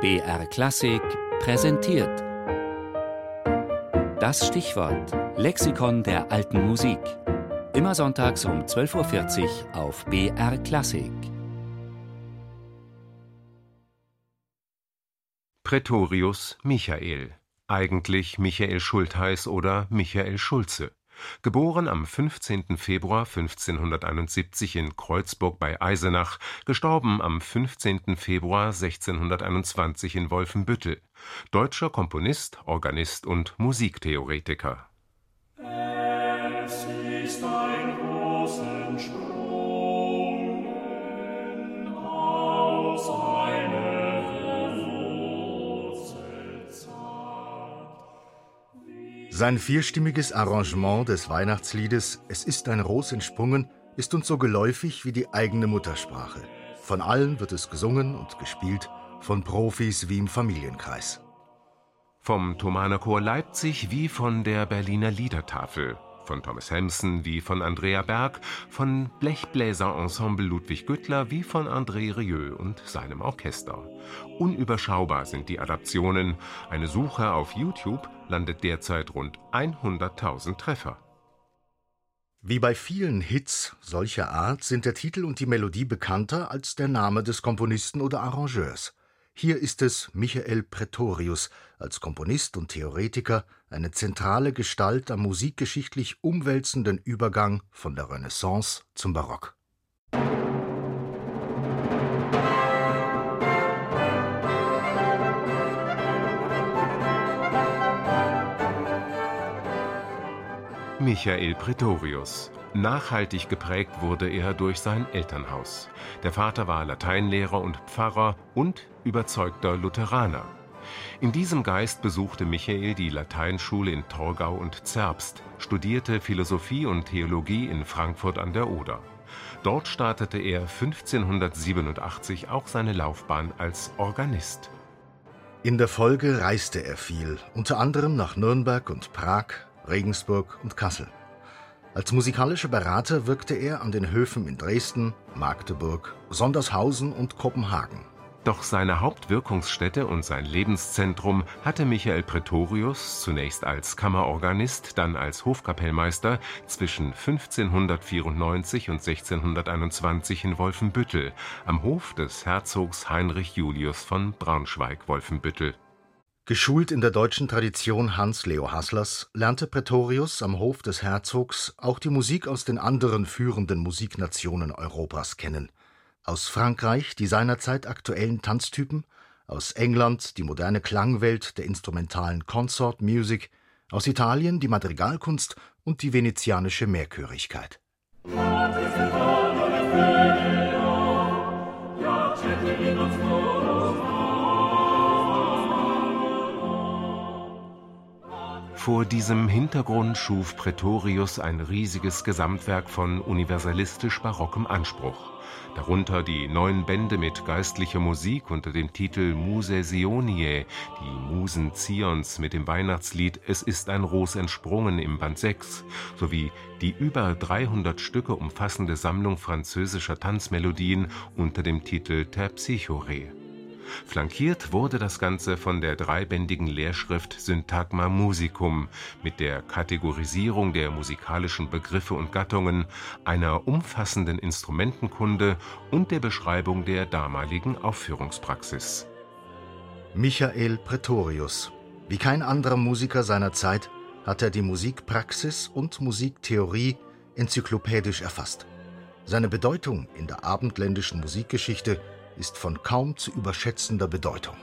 BR Klassik präsentiert. Das Stichwort Lexikon der alten Musik. Immer sonntags um 12.40 Uhr auf BR Klassik. Prätorius Michael. Eigentlich Michael Schultheiß oder Michael Schulze. Geboren am 15. Februar 1571 in Kreuzburg bei Eisenach, gestorben am 15. Februar 1621 in Wolfenbüttel. Deutscher Komponist, Organist und Musiktheoretiker. Sein vierstimmiges Arrangement des Weihnachtsliedes Es ist ein Ros entsprungen ist uns so geläufig wie die eigene Muttersprache. Von allen wird es gesungen und gespielt, von Profis wie im Familienkreis. Vom Thomaner Chor Leipzig wie von der Berliner Liedertafel, von Thomas Helmsen wie von Andrea Berg, von Blechbläserensemble Ludwig Güttler wie von André Rieu und seinem Orchester. Unüberschaubar sind die Adaptionen. Eine Suche auf YouTube landet derzeit rund 100.000 Treffer. Wie bei vielen Hits solcher Art sind der Titel und die Melodie bekannter als der Name des Komponisten oder Arrangeurs. Hier ist es Michael Praetorius als Komponist und Theoretiker eine zentrale Gestalt am musikgeschichtlich umwälzenden Übergang von der Renaissance zum Barock. Michael Praetorius. Nachhaltig geprägt wurde er durch sein Elternhaus. Der Vater war Lateinlehrer und Pfarrer und überzeugter Lutheraner. In diesem Geist besuchte Michael die Lateinschule in Torgau und Zerbst, studierte Philosophie und Theologie in Frankfurt an der Oder. Dort startete er 1587 auch seine Laufbahn als Organist. In der Folge reiste er viel, unter anderem nach Nürnberg und Prag, Regensburg und Kassel. Als musikalischer Berater wirkte er an den Höfen in Dresden, Magdeburg, Sondershausen und Kopenhagen. Doch seine Hauptwirkungsstätte und sein Lebenszentrum hatte Michael Praetorius zunächst als Kammerorganist, dann als Hofkapellmeister zwischen 1594 und 1621 in Wolfenbüttel am Hof des Herzogs Heinrich Julius von Braunschweig-Wolfenbüttel. Geschult in der deutschen Tradition Hans Leo Hasslers lernte Praetorius am Hof des Herzogs auch die Musik aus den anderen führenden Musiknationen Europas kennen. Aus Frankreich die seinerzeit aktuellen Tanztypen, aus England die moderne Klangwelt der instrumentalen Consort Music, aus Italien die Madrigalkunst und die venezianische Mehrchörigkeit. Vor diesem Hintergrund schuf Praetorius ein riesiges Gesamtwerk von universalistisch-barockem Anspruch. Darunter die neun Bände mit geistlicher Musik unter dem Titel Muse Sioniae, die Musen Zions mit dem Weihnachtslied Es ist ein Ros entsprungen im Band 6, sowie die über 300 Stücke umfassende Sammlung französischer Tanzmelodien unter dem Titel Terpsichore. Flankiert wurde das Ganze von der dreibändigen Lehrschrift Syntagma Musicum mit der Kategorisierung der musikalischen Begriffe und Gattungen, einer umfassenden Instrumentenkunde und der Beschreibung der damaligen Aufführungspraxis. Michael Praetorius. Wie kein anderer Musiker seiner Zeit hat er die Musikpraxis und Musiktheorie enzyklopädisch erfasst. Seine Bedeutung in der abendländischen Musikgeschichte ist von kaum zu überschätzender Bedeutung.